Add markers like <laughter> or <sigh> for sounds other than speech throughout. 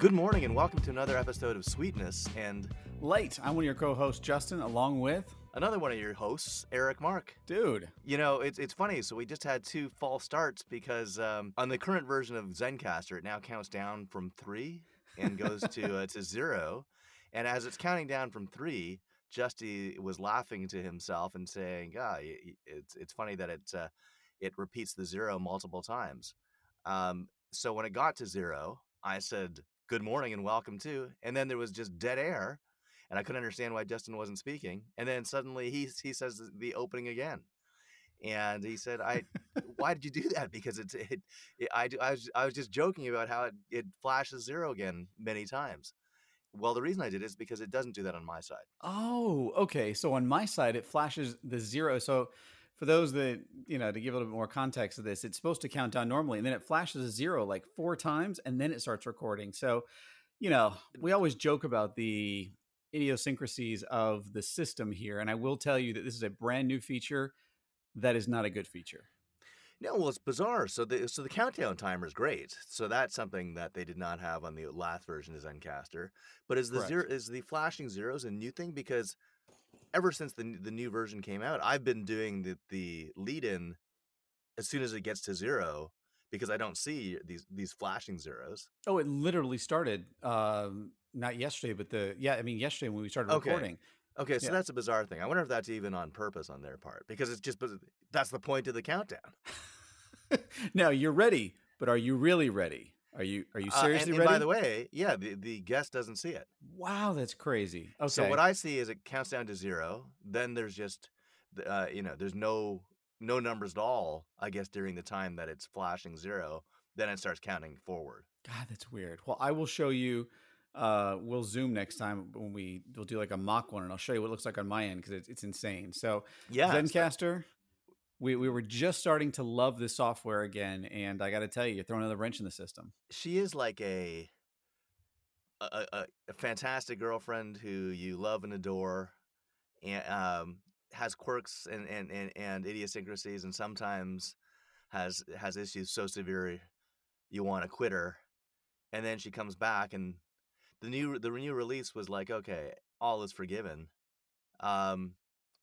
Good morning and welcome to another episode of Sweetness and Light. I'm one of your co-hosts, Justin, along with another one of your hosts, Eric Mark. dude. You know, it's it's funny. So we just had two false starts because um, on the current version of Zencastr, it now counts down from three and goes to uh, to zero. And as it's counting down from three, Justy was laughing to himself and saying, "Ah, y- it's it's funny that it uh, it repeats the zero multiple times." Um, so when it got to zero, I said, "Good morning and welcome to," and then there was just dead air, and I couldn't understand why Justin wasn't speaking. And then suddenly he he says the opening again, and he said, "I, why did you do that? Because it's it, it I, I was I was just joking about how it it flashes zero again many times." Well, the reason I did it is because it doesn't do that on my side. Oh, okay. So on my side, it flashes the zero. So for those that you know, to give a little bit more context to this, it's supposed to count down normally, and then it flashes a zero like four times, and then it starts recording. So, you know, we always joke about the idiosyncrasies of the system here, and I will tell you that this is a brand new feature that is not a good feature. No, well, it's bizarre. So the so the countdown timer is great. So that's something that they did not have on the last version of Zencastr. But is the Correct. zero is the flashing zeros a new thing? Because ever since the the new version came out, I've been doing the the lead in as soon as it gets to zero because I don't see these these flashing zeros. Oh, it literally started um, not yesterday, but the yeah, I mean yesterday when we started Okay. recording. Okay, so Yeah. that's a bizarre thing. I wonder if that's even on purpose on their part because it's just that's the point of the countdown. <laughs> now you're ready, but are you really ready? Are you are you Uh, and- seriously and, ready? by the way, yeah, the, the guest doesn't see it. wow, that's crazy. Okay. So what I see is it counts down to zero. Then there's just, uh, you know, there's no no numbers at all. I guess during the time that it's flashing zero, then it starts counting forward. God, that's weird. Well, I will show you. Uh, we'll zoom next time when we we'll do like a mock one, and I'll show you what it looks like on my end because it's, it's insane. So Yeah, Zencastr, we we were just starting to love this software again, and I got to tell you, you're throwing another wrench in the system. she is like a a, a a fantastic girlfriend who you love and adore, and um, has quirks and, and, and, and idiosyncrasies, and sometimes has has issues so severe you want to quit her, and then she comes back, and the new the new release was like, okay, all is forgiven, um,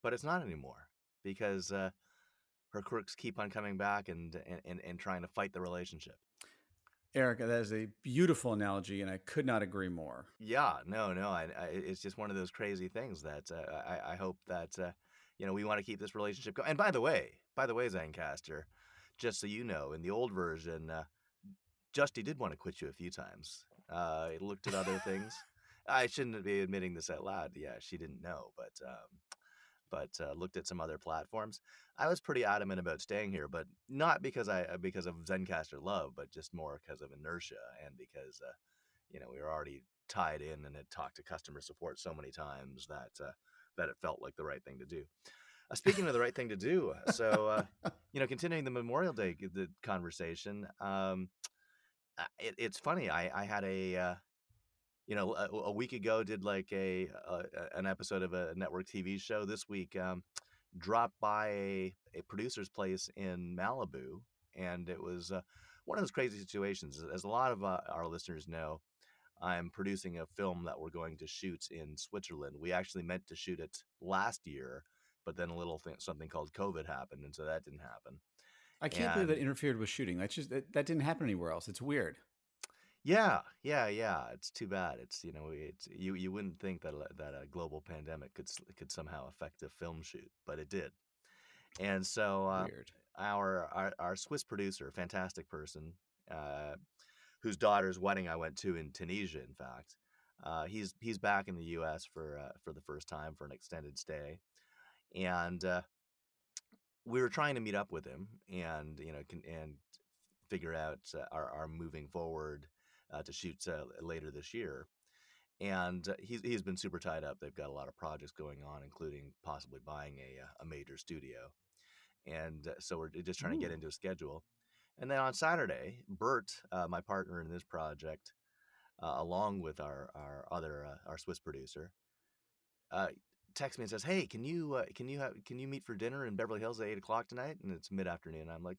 but it's not anymore because uh, her quirks keep on coming back and, and and and trying to fight the relationship. Erica, that is a beautiful analogy, and I could not agree more. Yeah, no, no. I, I, it's just one of those crazy things that uh, I, I hope that uh, you know we want to keep this relationship going. And by the way, by the way, Zencastr, just so you know, in the old version, uh, Justy did want to quit you a few times. Uh, he looked at other <laughs> things. I shouldn't be admitting this out loud. Yeah, she didn't know, but um, but uh, looked at some other platforms. I was pretty adamant about staying here, but not because I uh, because of Zencastr love, but just more because of inertia and because uh, you know we were already tied in and had talked to customer support so many times that uh, that it felt like the right thing to do. Uh, speaking of the right thing to do, so uh, <laughs> you know, continuing the Memorial Day the conversation, um, it, it's funny. I I had a uh, you know a, a week ago did like a, a an episode of a network TV show. This week um, dropped by a, a producer's place in Malibu, and it was uh, one of those crazy situations. As a lot of uh, our listeners know, I'm producing a film that we're going to shoot in Switzerland. We actually meant to shoot it last year, but then a little thing, something called COVID happened, and so that didn't happen. I can't believe that interfered with shooting. That's just that, that didn't happen anywhere else. It's weird. Yeah, yeah, yeah. It's too bad. It's you know, it's you you wouldn't think that a- that a global pandemic could s- could somehow affect a film shoot, but it did. And so uh, weird. our, our our Swiss producer, fantastic person, uh, whose daughter's wedding I went to in Tunisia, in fact. Uh, he's he's back in the U.S. for uh, for the first time for an extended stay, and uh, we were trying to meet up with him and you know can, and figure out uh, our, our moving forward uh, to shoot uh, later this year. And uh, he's he's been super tied up. They've got a lot of projects going on, including possibly buying a uh, a major studio. And so we're just trying to get into a schedule. And then on Saturday, Bert, uh, my partner in this project, uh, along with our our other uh, our Swiss producer, uh, texts me and says, "Hey, can you uh, can you have can you meet for dinner in Beverly Hills at eight o'clock tonight?" And it's mid afternoon. I'm like,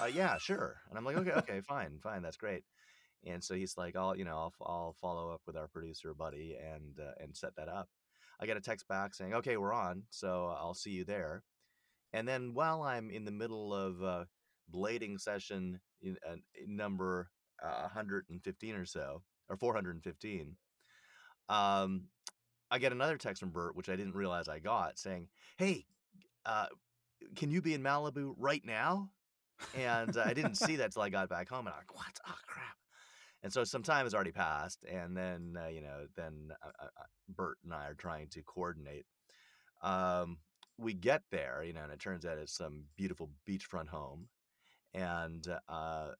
uh, "Yeah, sure." And I'm like, "Okay, okay, fine, fine, that's great." And so he's like, "I'll, you know, I'll, I'll follow up with our producer buddy and uh, and set that up." I get a text back saying, "Okay, we're on, so I'll see you there." And then while I'm in the middle of uh, blading session in, uh, number uh, 115 or so, or 415, um, I get another text from Bert, which I didn't realize I got, saying, "Hey, uh, can you be in Malibu right now?" And uh, I didn't see that till I got back home, and I'm like, "What? Oh crap!" And so some time has already passed, and then uh, you know, then uh, uh, Bert and I are trying to coordinate. Um, we get there, you know, and it turns out it's some beautiful beachfront home, and uh,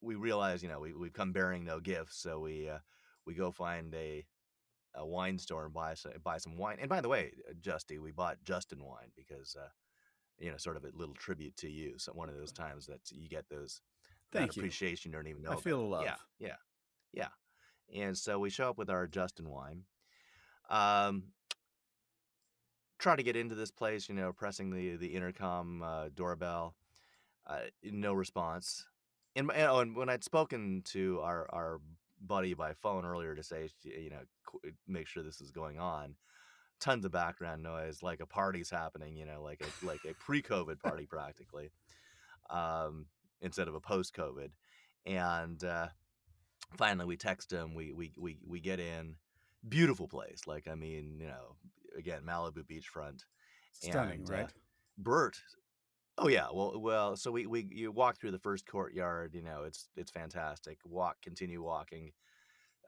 we realize, you know, we we've come bearing no gifts, so we uh, we go find a a wine store and buy some, buy some wine. And by the way, uh, Justy, we bought Justin wine because uh, you know, sort of a little tribute to you. So one of those times that you get those Thank you. appreciation you don't even know. I about. feel love. Yeah, yeah, yeah. And so we show up with our Justin wine. Um, try to get into this place, you know, pressing the the intercom uh, doorbell. Uh, no response. And, and, oh, and when I'd spoken to our our buddy by phone earlier to say, you know, qu- make sure this is going on, tons of background noise, like a party's happening, you know, like a like a pre-COVID party practically, um, instead of a post-COVID. And uh, finally, we text him. We we we we get in. Beautiful place. Like I mean, you know, again, Malibu beachfront. Stunning, And, uh, right? Bert. Oh yeah, well, well. So we we you walk through the first courtyard. You know, it's it's fantastic. Walk, continue walking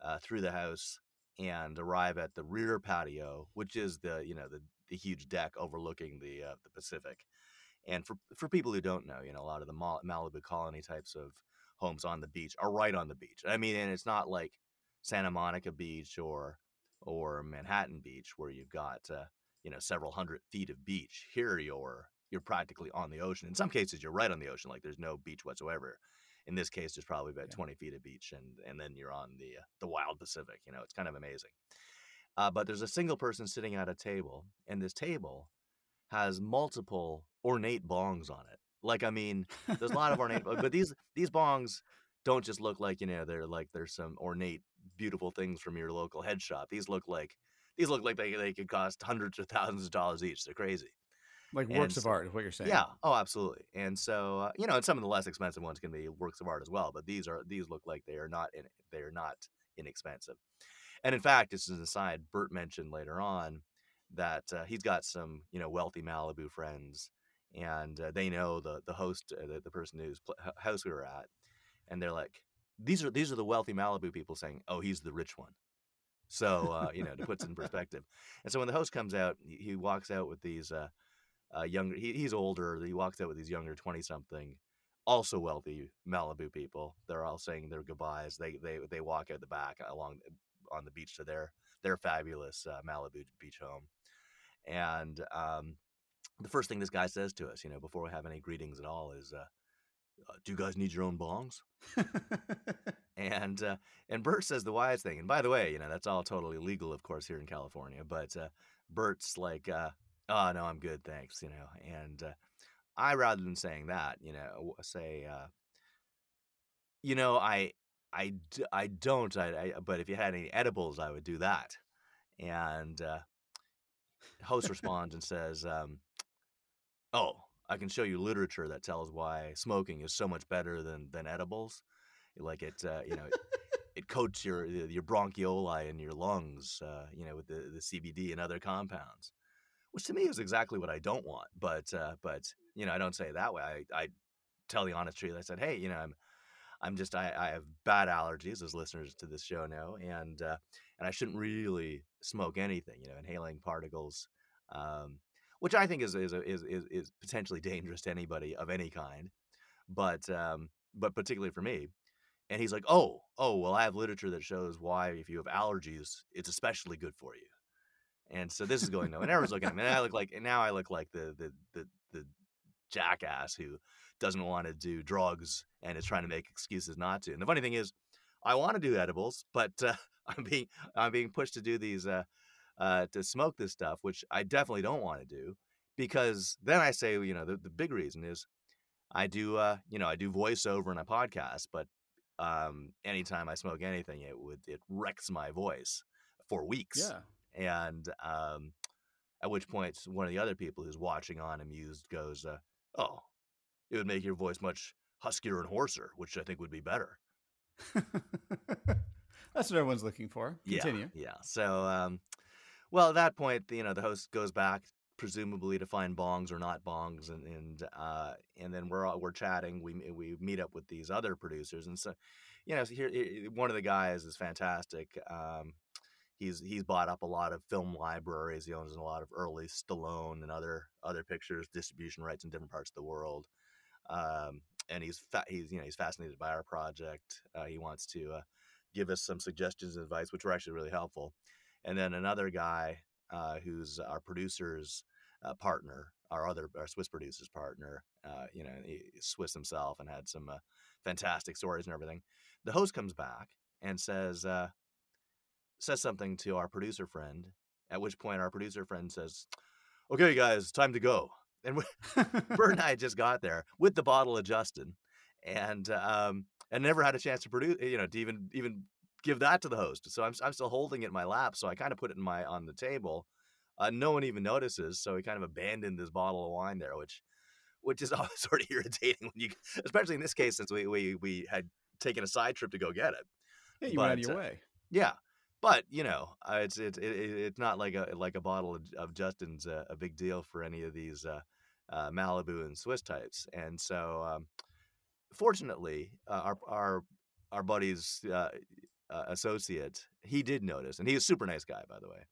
uh, through the house, and arrive at the rear patio, which is the you know the the huge deck overlooking the uh, the Pacific. And for for people who don't know, you know, a lot of the Malibu colony types of homes on the beach are right on the beach. I mean, and it's not like Santa Monica Beach or or Manhattan Beach where you've got uh, you know several hundred feet of beach. Here you're you're practically on the ocean. In some cases, you're right on the ocean, like there's no beach whatsoever. In this case, there's probably about Yeah. 20 feet of beach, and and then you're on the uh, the wild Pacific. You know, it's kind of amazing. Uh, but there's a single person sitting at a table, and this table has multiple ornate bongs on it. Like, I mean, there's a lot of ornate, but <laughs> these these bongs don't just look like you know they're like there's some ornate, beautiful things from your local head shop. These look like these look like they they could cost hundreds of thousands of dollars each. They're crazy. Like and works of art is what you're saying. Yeah. Oh, absolutely. And so uh, you know, and some of the less expensive ones can be works of art as well. But these are these look like they are not in they are not inexpensive. And in fact, this is an aside. Bert mentioned later on that uh, he's got some you know wealthy Malibu friends, and uh, they know the the host, uh, the, the person whose pl- house we were at, and they're like, these are these are the wealthy Malibu people saying, oh, he's the rich one. So uh, you know, to put it in <laughs> perspective. And so when the host comes out, he, he walks out with these uh, uh, younger. He, he's older. He walks out with these younger twenty something, also wealthy Malibu people. They're all saying their goodbyes. They they they walk out the back along on the beach to their their fabulous uh, Malibu beach home. And um, the first thing this guy says to us, you know, before we have any greetings at all, is, uh, uh, "Do you guys need your own bongs?" <laughs> And uh, and Bert says the wise thing. And by the way, you know that's all totally legal, of course, here in California. But uh, Bert's like, uh, "Oh no, I'm good, thanks." You know, and uh, I, rather than saying that, you know, say, uh, "You know, I, I, d- I don't. I, I, but if you had any edibles, I would do that." And uh, host responds and says, um, "Oh, I can show you literature that tells why smoking is so much better than than edibles." like it uh, you know it coats your your bronchioli and your lungs uh, you know with the, the cbd and other compounds which to me is exactly what i don't want but uh, but you know i don't say it that way i, I tell the honest truth i said hey you know i'm i'm just i, I have bad allergies as listeners to this show know and uh, and i shouldn't really smoke anything you know inhaling particles um, which i think is is, is is is potentially dangerous to anybody of any kind but um, but particularly for me and he's like, "Oh, oh, well, I have literature that shows why if you have allergies, it's especially good for you." And so this is going nowhere. And everyone's looking at me. And I look like, and now I look like the the the the jackass who doesn't want to do drugs and is trying to make excuses not to. And the funny thing is, I want to do edibles, but uh, <laughs> I'm being I'm being pushed to do these uh, uh, to smoke this stuff, which I definitely don't want to do because then I say, you know, the, the big reason is I do uh, you know I do voiceover and I podcast, but um, anytime I smoke anything, it would it wrecks my voice for weeks. Yeah. And um, at which point, one of the other people who's watching on amused goes, uh, "Oh, it would make your voice much huskier and hoarser, which I think would be better." <laughs> That's what everyone's looking for. Continue. Yeah, yeah. So, um, well, at that point, you know, the host goes back, presumably to find bongs or not bongs, and and uh, and then we're all, we're chatting. We we meet up with these other producers, and so, you know, so here one of the guys is fantastic. Um, he's he's bought up a lot of film libraries. He owns a lot of early Stallone and other other pictures distribution rights in different parts of the world. Um, and he's fa- he's you know he's fascinated by our project. Uh, he wants to uh, give us some suggestions and advice, which were actually really helpful. And then another guy uh, who's our producer's uh, partner, our other our Swiss producer's partner, uh, you know, Swiss himself, and had some uh, fantastic stories and everything. The host comes back and says says something to our producer friend. At which point, our producer friend says, "Okay, guys, time to go." And we, <laughs> Bert and <laughs> I just got there with the bottle of Justin, and um, and never had a chance to produce, you know, to even even give that to the host. So I'm I'm still holding it in my lap. So I kind of put it in my on the table. Uh, no one even notices. So he kind of abandoned this bottle of wine there, which which is <laughs> always sort of irritating when you, especially in this case, since we we we had taken a side trip to go get it. Yeah, you but, went out of your uh, way. Yeah, but you know, uh, it's it's it, it's not like a like a bottle of, of Justin's uh, a big deal for any of these uh, Malibu and Swiss types, and so. Um, fortunately, uh, our our our buddy's uh, uh, associate he did notice, and he was a super nice guy, by the way.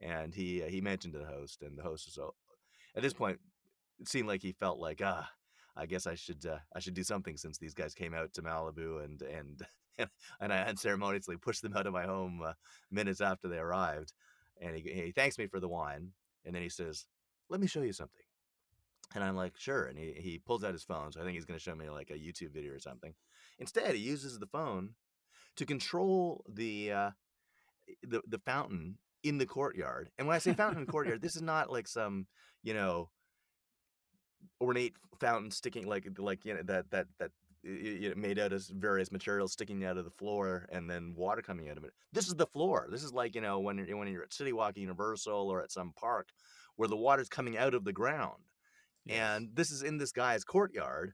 And he uh, he mentioned to the host, and the host was. At this point, it seemed like he felt like ah, I guess I should uh, I should do something since these guys came out to Malibu and and <laughs> and I unceremoniously pushed them out of my home minutes after they arrived. And he, he thanks me for the wine, and then he says, "Let me show you something." And I'm like, sure. And he, he pulls out his phone. So I think he's going to show me like a YouTube video or something. Instead, he uses the phone to control the, uh, the, the fountain in the courtyard. And when I say fountain in courtyard, this is not like some, you know, ornate fountain sticking like, like, you know, that, that, that, you know, made out of various materials sticking out of the floor and then water coming out of it. This is the floor. This is like you know when you're when you're at City Walk Universal or at some park where the water's coming out of the ground and this is in this guy's courtyard,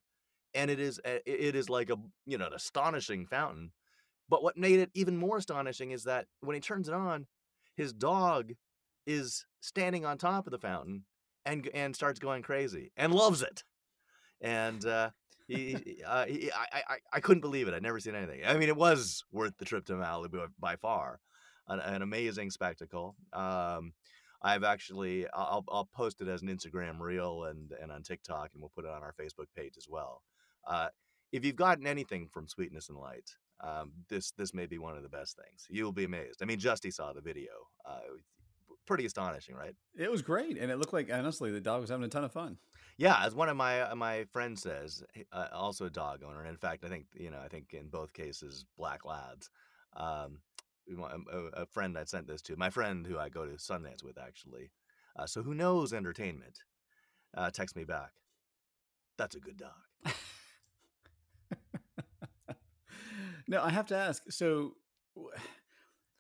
and it is it is like a you know an astonishing fountain. But what made it even more astonishing is that when he turns it on, his dog is standing on top of the fountain and and starts going crazy and loves it. And uh, he, uh, he I, I, I couldn't believe it. I'd never seen anything. I mean, it was worth the trip to Malibu by far. An, an amazing spectacle. Um, I've actually I'll I'll post it as an Instagram reel and and on TikTok, and we'll put it on our Facebook page as well. Uh, if you've gotten anything from Sweetness and Light, um, this this may be one of the best things. You'll be amazed. I mean, Justy saw the video. Uh, pretty astonishing, right? It was great, and it looked like honestly the dog was having a ton of fun. Yeah, as one of my uh, my friends says, uh, also a dog owner. In fact, I think you know I think in both cases black lads. Um, a, a friend I sent this to, my friend who I go to Sundance with, actually. Uh, so who knows entertainment? Uh, text me back. That's a good dog. <laughs> now I have to ask. So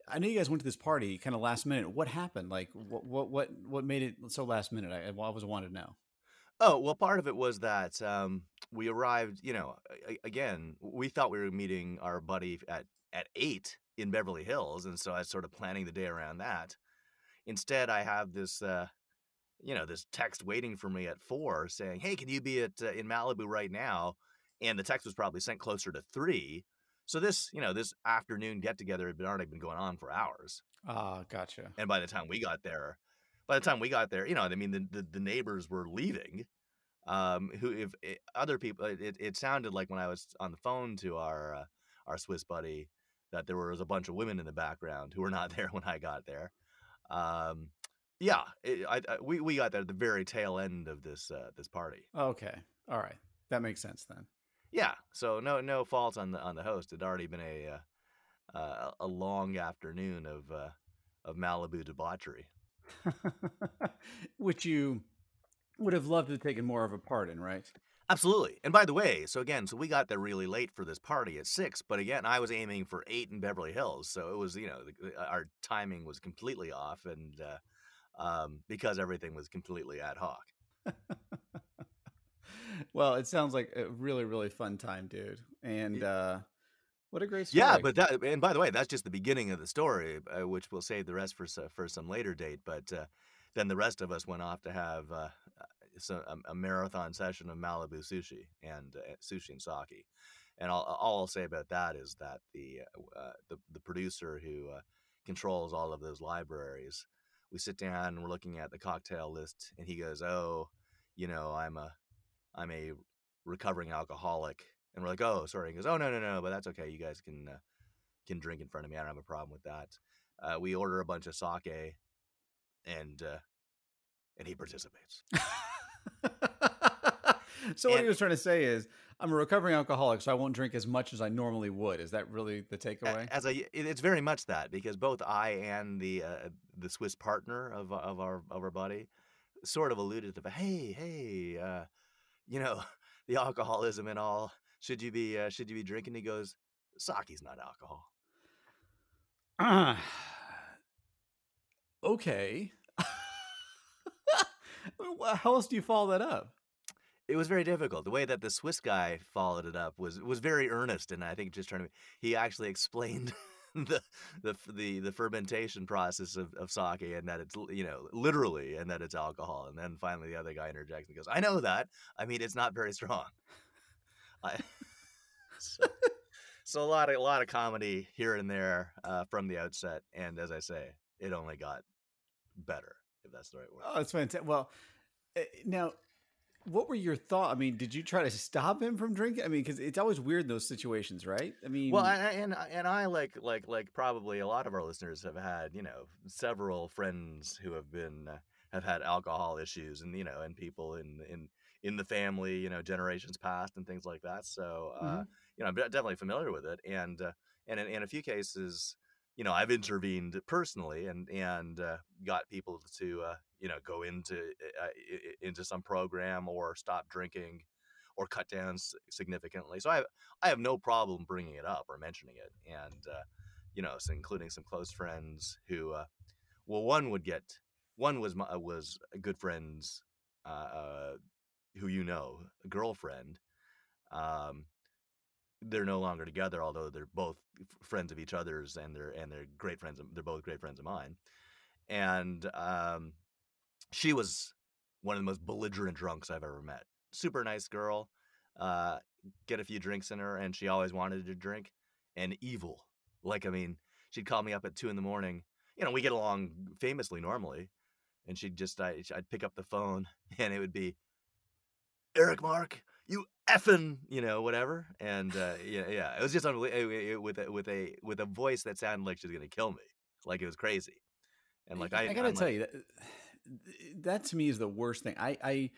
I know you guys went to this party kind of last minute. What happened? Like what what what what made it so last minute? I, I was wanted to know. Oh well, part of it was that um, we arrived. You know, again, we thought we were meeting our buddy at at eight in Beverly Hills, and so I was sort of planning the day around that. Instead, I have this, uh, you know, this text waiting for me at four saying, "Hey, can you be at uh, in Malibu right now?" And the text was probably sent closer to three. So this, you know, this afternoon get together had been already been going on for hours. Ah, uh, gotcha. And by the time we got there, by the time we got there, you know, I mean, the the, the neighbors were leaving. Um, who if it, eh, other people, it, it sounded like when I was on the phone to our uh, our Swiss buddy that there was a bunch of women in the background who were not <laughs> there when I got there. Um, yeah, it, I, I, we we got there at the very tail end of this uh, this party. Okay, all right, that makes sense then. Yeah, so no no fault on the on the host. It'd already been a uh, uh, a long afternoon of uh, of Malibu debauchery, <laughs> which you would have loved to have taken more of a part in, right? Absolutely. And by the way, so again, so we got there really late for this party at six, but again, I was aiming for eight in Beverly Hills, so it was you know the, our timing was completely off, and uh, um, because everything was completely ad hoc. <laughs> well, it sounds like a really really fun time, dude, and uh, what a great story. Yeah, but that and by the way, that's just the beginning of the story, uh, which we'll save the rest for for some later date, but. Uh, then the rest of us went off to have uh, a, a, marathon session of Malibu sushi and uh, sushi and sake. And all, all, I'll say about that is that the uh, uh, the, the, producer who uh, controls all of those libraries, we sit down and we're looking at the cocktail list, and he goes, "Oh, you know, I'm a I'm a recovering alcoholic," and we're like, "Oh, sorry." He goes, "Oh, no, no, no, but that's okay. You guys can uh, can drink in front of me. I don't have a problem with that." Uh, we order a bunch of sake, and and he participates. <laughs> <laughs> so what he was trying to say is, I'm a recovering alcoholic, so I won't drink as much as I normally would. Is that really the takeaway? As a, it's very much that because both I and the uh, the Swiss partner of of our of our buddy sort of alluded to, hey, hey, uh, you know, <laughs> the alcoholism and all. Should you be uh, should you be drinking? He goes, sake's not alcohol. <sighs> Okay. How else do you follow that up? It was very difficult. The way that the Swiss guy followed it up was was very earnest, and I think just trying to. He actually explained <laughs> the the the the fermentation process of, of sake and that it's you know literally and that it's alcohol, and then finally the other guy interjects and goes, "I know that. I mean, it's not very strong." I, <laughs> so, so, a lot of a lot of comedy here and there uh, from the outset, and as I say, it only got better if that's the right word. Oh, that's fantastic. Well, Eh, now, what were your thoughts? I mean, did you try to stop him from drinking? I mean, because it's always weird in those situations, right? I mean, well, I, and and I like like like probably a lot of our listeners have had you know several friends who have been uh, have had alcohol issues, and you know, and people in in in the family, you know, generations past and things like that. So, uh, mm-hmm. you know, I'm definitely familiar with it, and uh, and in, in a few cases, you know, I've intervened personally and and uh, got people to uh, you know go into uh, into some program or stop drinking or cut down significantly. So I have, I have no problem bringing it up or mentioning it, and uh, you know, so including some close friends who, uh, well, one would get one was my, was a good friend's uh, who you know, a girlfriend. Um, they're no longer together, although they're both friends of each other's and they're and they're great friends. Of, they're both great friends of mine. And um, she was one of the most belligerent drunks I've ever met. Super nice girl. Uh, get a few drinks in her, and she always wanted to drink. And evil. Like I mean, she'd call me up at two in the morning. You know, we get along famously normally, and she'd just I, I'd pick up the phone, <laughs> and it would be Eric Mark you effing, you know, whatever. And uh, yeah, yeah, it was just unbelievable with a, with a with a voice that sounded like she was gonna kill me, like it was crazy. And like I, I gotta I'm tell like, you that that to me is the worst thing. I I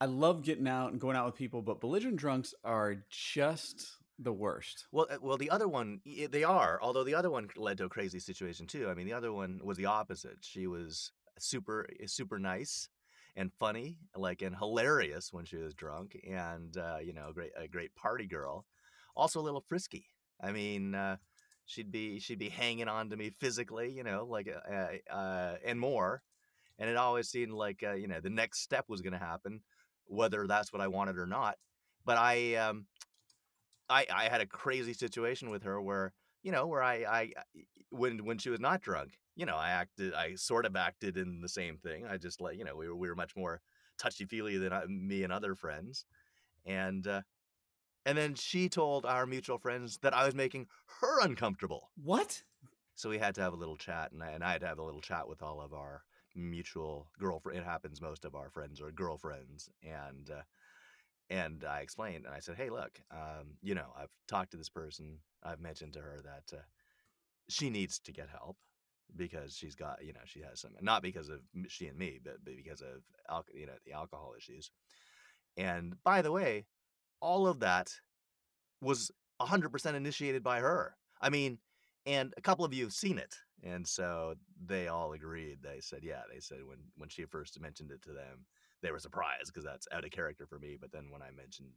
I love getting out and going out with people, but belligerent drunks are just the worst. Well, uh, well, the other one they are. Although the other one led to a crazy situation too. I mean, the other one was the opposite. She was super super nice and funny, like and hilarious when she was drunk, and uh, you know, a great a great party girl. Also a little frisky. I mean, uh, she'd be she'd be hanging on to me physically, you know, like uh, uh, uh and more. And it always seemed like uh, you know the next step was going to happen, whether that's what I wanted or not. But I, um, I, I had a crazy situation with her where you know where I, I when when she was not drunk, you know, I acted, I sort of acted in the same thing. I just let, you know, we were, we were much more touchy feely than I, me and other friends. And, uh, and then she told our mutual friends that I was making her uncomfortable. What? So we had to have a little chat, and I, and I had to have a little chat with all of our mutual girlfriend. It happens most of our friends are girlfriends, and uh, and I explained, and I said, "Hey, look, um, you know, I've talked to this person. I've mentioned to her that uh, she needs to get help because she's got you know she has some not because of she and me but, but because of you know the alcohol issues. And by the way all of that was 100% initiated by her. I mean and a couple of you have seen it, and so they all agreed. They said, yeah, they said when when she first mentioned it to them, they were surprised because that's out of character for me. But then when I mentioned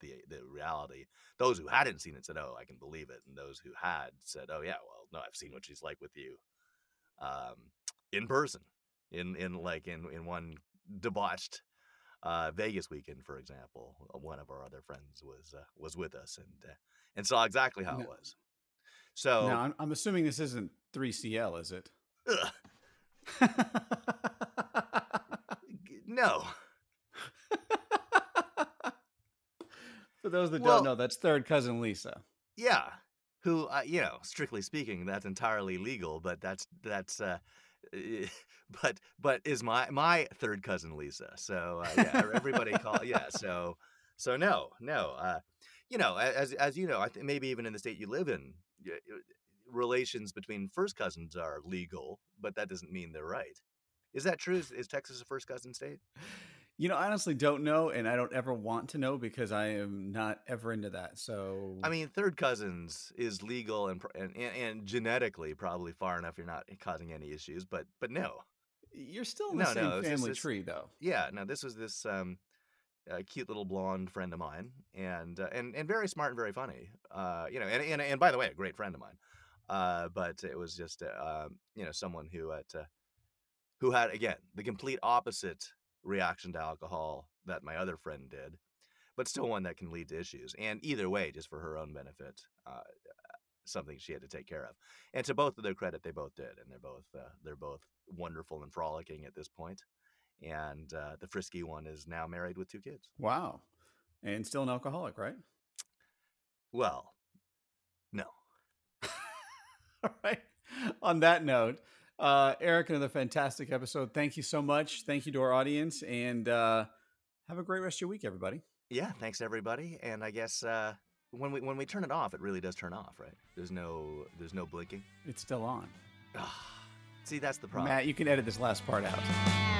the the reality, those who hadn't seen it said, oh, I can believe it, and those who had said, oh yeah, well, no, I've seen what she's like with you, um, in person, in in like in in one debauched uh, Vegas weekend, for example, uh, one of our other friends was uh, was with us and uh, and saw exactly how No. it was. So now, I'm, I'm assuming this isn't 3CL, is it? no, <laughs> For those that Well- don't know, that's third cousin Lisa. yeah, who uh, you know, strictly speaking, that's entirely legal, but that's that's. Uh, eh, <laughs> but but is my my third cousin Lisa? So uh, yeah, everybody call yeah. <laughs> So so no no. Uh, you know, as as you know, I think maybe even in the state you live in, relations between first cousins are legal, but that doesn't mean they're right. Is that true? Is, is Texas a first cousin state? You know, I honestly don't know, and I don't ever want to know because I am not ever into that. So, I mean, third cousins is legal and, and and genetically probably far enough you're not causing any issues, but but no, you're still in the No, same no, family it's- tree, though. yeah, no, this was this um, uh, cute little blonde friend of mine, and uh, and and very smart and very funny. Uh, you know, and, and and by the way, a great friend of mine. Uh, but it was just uh, um, you know someone who had uh, who had again the complete opposite reaction to alcohol that my other friend did, but still one that can lead to issues. And either way, just for her own benefit, uh, something she had to take care of. And to both of their credit, they both did, and they're both uh, they're both wonderful and frolicking at this point. And uh, the frisky one is now married with two kids. Wow. And still an alcoholic, right? Well, no. <laughs> All right. On that note, uh, Eric, another fantastic episode. Thank you so much. Thank you to our audience, and uh, have a great rest of your week, everybody. Yeah, thanks everybody. And I guess uh, when we when we turn it off, it really does turn off, right? There's no there's no blinking. It's still on. See, that's the problem. Matt, you can edit this last part out.